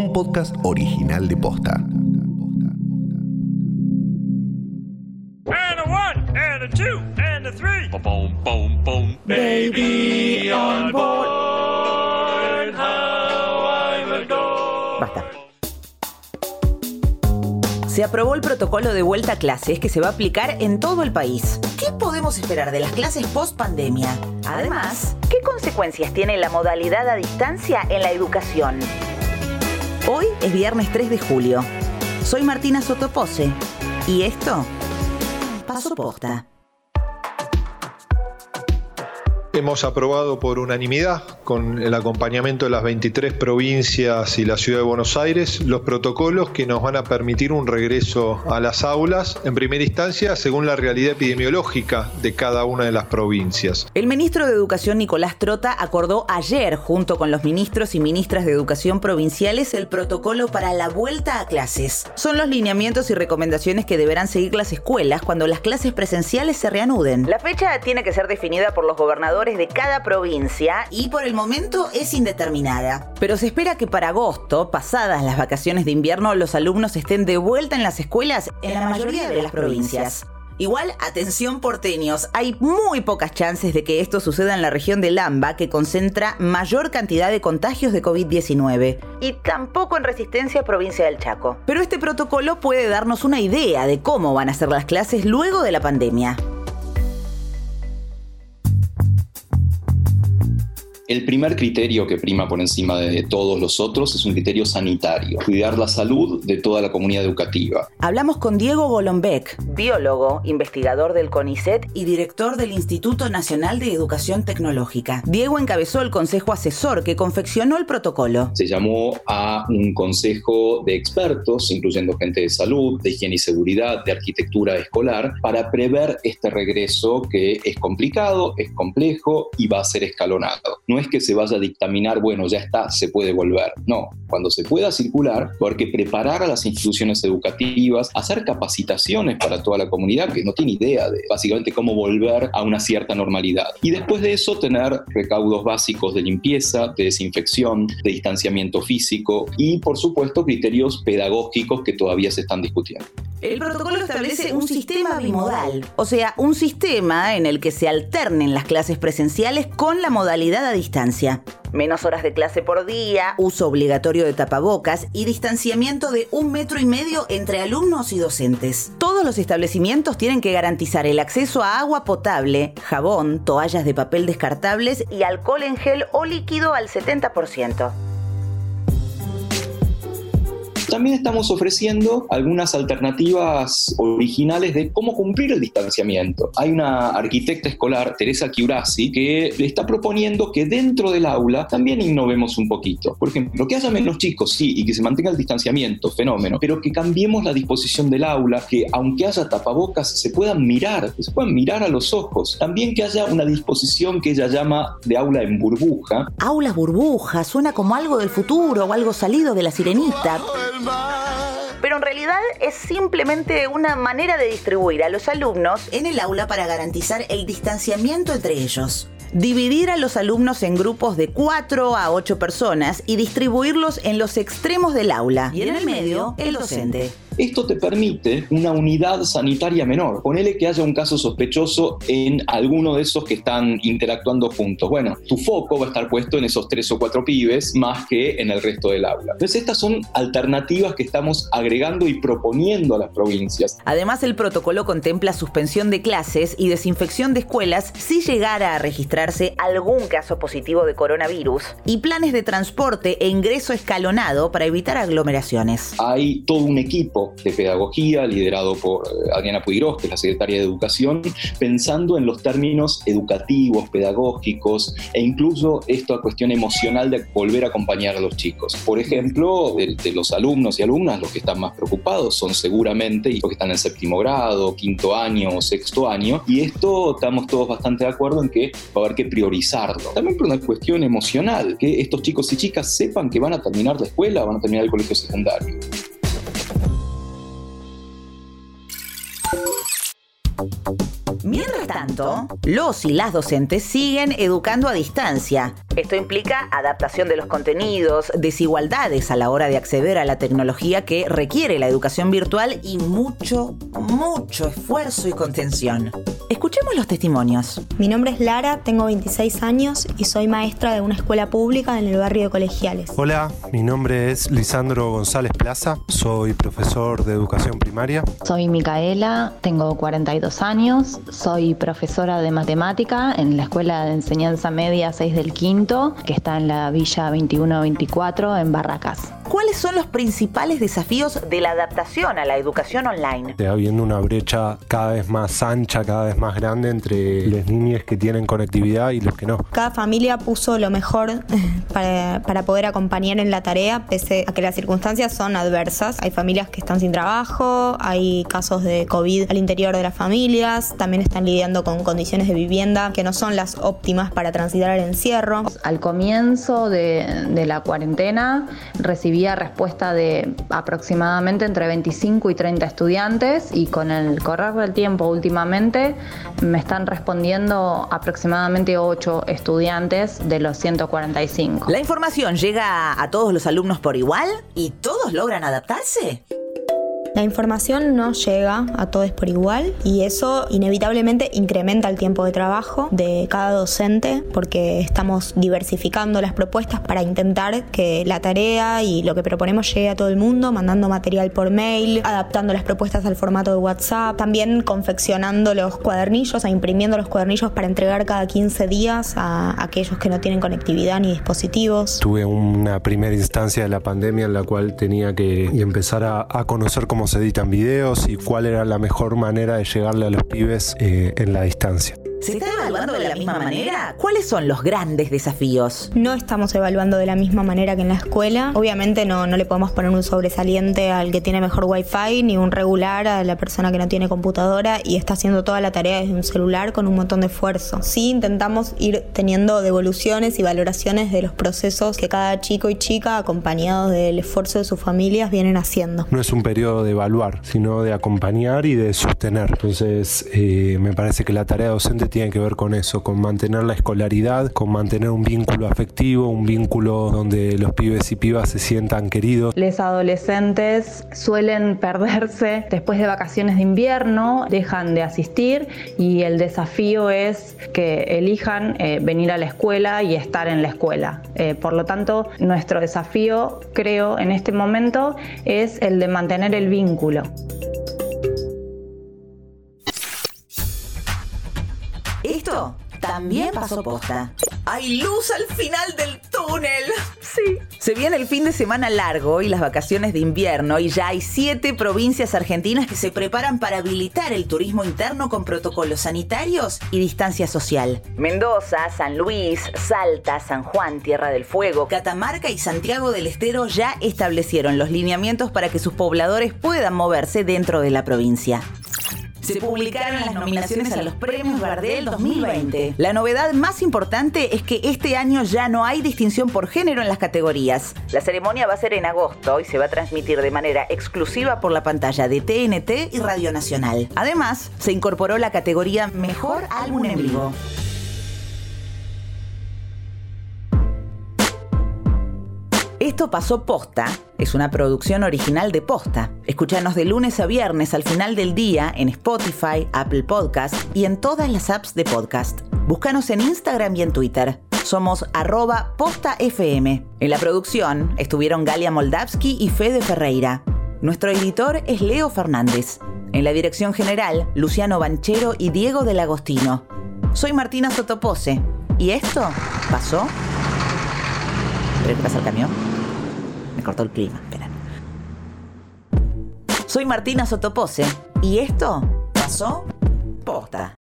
un podcast original de Posta. And a one, and a two, and a three. Boom, boom, boom. Baby on board. How I would go. Basta. Se aprobó el protocolo de vuelta a clases que se va a aplicar en todo el país. ¿Qué podemos esperar de las clases post pandemia? Además, ¿qué consecuencias tiene la modalidad a distancia en la educación? Hoy es viernes 3 de julio. Soy Martina Sotopose y esto Paso Posta. Hemos aprobado por unanimidad, con el acompañamiento de las 23 provincias y la ciudad de Buenos Aires, los protocolos que nos van a permitir un regreso a las aulas, en primera instancia, según la realidad epidemiológica de cada una de las provincias. El ministro de Educación Nicolás Trota acordó ayer, junto con los ministros y ministras de Educación provinciales, el protocolo para la vuelta a clases. Son los lineamientos y recomendaciones que deberán seguir las escuelas cuando las clases presenciales se reanuden. La fecha tiene que ser definida por los gobernadores de cada provincia y por el momento es indeterminada. Pero se espera que para agosto, pasadas las vacaciones de invierno, los alumnos estén de vuelta en las escuelas en la mayoría de las provincias. Igual, atención porteños, hay muy pocas chances de que esto suceda en la región de Lamba, que concentra mayor cantidad de contagios de COVID-19, y tampoco en Resistencia, provincia del Chaco. Pero este protocolo puede darnos una idea de cómo van a ser las clases luego de la pandemia. El primer criterio que prima por encima de todos los otros es un criterio sanitario, cuidar la salud de toda la comunidad educativa. Hablamos con Diego Golombek, biólogo, investigador del CONICET y director del Instituto Nacional de Educación Tecnológica. Diego encabezó el consejo asesor que confeccionó el protocolo. Se llamó a un consejo de expertos, incluyendo gente de salud, de higiene y seguridad, de arquitectura escolar, para prever este regreso que es complicado, es complejo y va a ser escalonado. No es que se vaya a dictaminar, bueno, ya está, se puede volver. No, cuando se pueda circular, porque preparar a las instituciones educativas, hacer capacitaciones para toda la comunidad que no tiene idea de básicamente cómo volver a una cierta normalidad. Y después de eso tener recaudos básicos de limpieza, de desinfección, de distanciamiento físico y por supuesto criterios pedagógicos que todavía se están discutiendo. El protocolo establece un sistema bimodal, o sea, un sistema en el que se alternen las clases presenciales con la modalidad a distancia. Menos horas de clase por día, uso obligatorio de tapabocas y distanciamiento de un metro y medio entre alumnos y docentes. Todos los establecimientos tienen que garantizar el acceso a agua potable, jabón, toallas de papel descartables y alcohol en gel o líquido al 70%. También estamos ofreciendo algunas alternativas originales de cómo cumplir el distanciamiento. Hay una arquitecta escolar, Teresa Chiurasi, que está proponiendo que dentro del aula también innovemos un poquito. Por ejemplo, que haya menos chicos, sí, y que se mantenga el distanciamiento, fenómeno, pero que cambiemos la disposición del aula, que aunque haya tapabocas, se puedan mirar, que se puedan mirar a los ojos. También que haya una disposición que ella llama de aula en burbuja. Aulas burbujas, suena como algo del futuro o algo salido de la sirenita. Pero en realidad es simplemente una manera de distribuir a los alumnos en el aula para garantizar el distanciamiento entre ellos. Dividir a los alumnos en grupos de 4 a 8 personas y distribuirlos en los extremos del aula. Y en el medio, el docente. Esto te permite una unidad sanitaria menor. Ponele que haya un caso sospechoso en alguno de esos que están interactuando juntos. Bueno, tu foco va a estar puesto en esos tres o cuatro pibes más que en el resto del aula. Entonces estas son alternativas que estamos agregando y proponiendo a las provincias. Además, el protocolo contempla suspensión de clases y desinfección de escuelas si llegara a registrarse algún caso positivo de coronavirus y planes de transporte e ingreso escalonado para evitar aglomeraciones. Hay todo un equipo de pedagogía liderado por eh, Adriana Puigros, que es la secretaria de Educación, pensando en los términos educativos, pedagógicos e incluso esta cuestión emocional de volver a acompañar a los chicos. Por ejemplo, de, de los alumnos y alumnas, los que están más preocupados son seguramente los que están en séptimo grado, quinto año o sexto año, y esto estamos todos bastante de acuerdo en que va a haber que priorizarlo. También por una cuestión emocional, que estos chicos y chicas sepan que van a terminar la escuela, van a terminar el colegio secundario. Tanto, los y las docentes siguen educando a distancia. Esto implica adaptación de los contenidos, desigualdades a la hora de acceder a la tecnología que requiere la educación virtual y mucho, mucho esfuerzo y contención. Escuchemos los testimonios. Mi nombre es Lara, tengo 26 años y soy maestra de una escuela pública en el barrio de Colegiales. Hola, mi nombre es Lisandro González Plaza, soy profesor de educación primaria. Soy Micaela, tengo 42 años, soy profesora de matemática en la Escuela de Enseñanza Media 6 del Quinto, que está en la Villa 2124 en Barracas. ¿Cuáles son los principales desafíos de la adaptación a la educación online? Está habiendo una brecha cada vez más ancha, cada vez más grande entre los niños que tienen conectividad y los que no. Cada familia puso lo mejor para, para poder acompañar en la tarea, pese a que las circunstancias son adversas. Hay familias que están sin trabajo, hay casos de COVID al interior de las familias, también están lidiando con condiciones de vivienda que no son las óptimas para transitar el encierro. Al comienzo de, de la cuarentena recibía respuesta de aproximadamente entre 25 y 30 estudiantes y con el correr del tiempo últimamente me están respondiendo aproximadamente 8 estudiantes de los 145. ¿La información llega a todos los alumnos por igual y todos logran adaptarse? La información no llega a todos por igual y eso inevitablemente incrementa el tiempo de trabajo de cada docente porque estamos diversificando las propuestas para intentar que la tarea y lo que proponemos llegue a todo el mundo, mandando material por mail, adaptando las propuestas al formato de WhatsApp, también confeccionando los cuadernillos, imprimiendo los cuadernillos para entregar cada 15 días a aquellos que no tienen conectividad ni dispositivos. Tuve una primera instancia de la pandemia en la cual tenía que empezar a, a conocer cómo editan videos y cuál era la mejor manera de llegarle a los pibes eh, en la distancia. ¿Se está evaluando de la misma manera? ¿Cuáles son los grandes desafíos? No estamos evaluando de la misma manera que en la escuela. Obviamente no, no le podemos poner un sobresaliente al que tiene mejor wifi ni un regular a la persona que no tiene computadora y está haciendo toda la tarea desde un celular con un montón de esfuerzo. Sí intentamos ir teniendo devoluciones y valoraciones de los procesos que cada chico y chica, acompañados del esfuerzo de sus familias, vienen haciendo. No es un periodo de evaluar, sino de acompañar y de sostener. Entonces, eh, me parece que la tarea docente tiene que ver con eso, con mantener la escolaridad, con mantener un vínculo afectivo, un vínculo donde los pibes y pibas se sientan queridos. Los adolescentes suelen perderse después de vacaciones de invierno, dejan de asistir y el desafío es que elijan eh, venir a la escuela y estar en la escuela. Eh, por lo tanto, nuestro desafío, creo, en este momento es el de mantener el vínculo. Esto también pasó posta. ¡Hay luz al final del túnel! Sí. Se viene el fin de semana largo y las vacaciones de invierno y ya hay siete provincias argentinas que se preparan para habilitar el turismo interno con protocolos sanitarios y distancia social. Mendoza, San Luis, Salta, San Juan, Tierra del Fuego, Catamarca y Santiago del Estero ya establecieron los lineamientos para que sus pobladores puedan moverse dentro de la provincia. Se publicaron las nominaciones a los premios Gardel 2020. La novedad más importante es que este año ya no hay distinción por género en las categorías. La ceremonia va a ser en agosto y se va a transmitir de manera exclusiva por la pantalla de TNT y Radio Nacional. Además, se incorporó la categoría Mejor Álbum en Vivo. Esto pasó posta. Es una producción original de Posta. Escúchanos de lunes a viernes al final del día en Spotify, Apple Podcast y en todas las apps de podcast. Búscanos en Instagram y en Twitter. Somos arroba postafm. En la producción estuvieron Galia Moldavsky y Fede Ferreira. Nuestro editor es Leo Fernández. En la dirección general, Luciano Banchero y Diego del Agostino. Soy Martina Sotopose. ¿Y esto pasó? ¿Pero qué pasa el camión? Soy Martina Sotopose y esto pasó posta.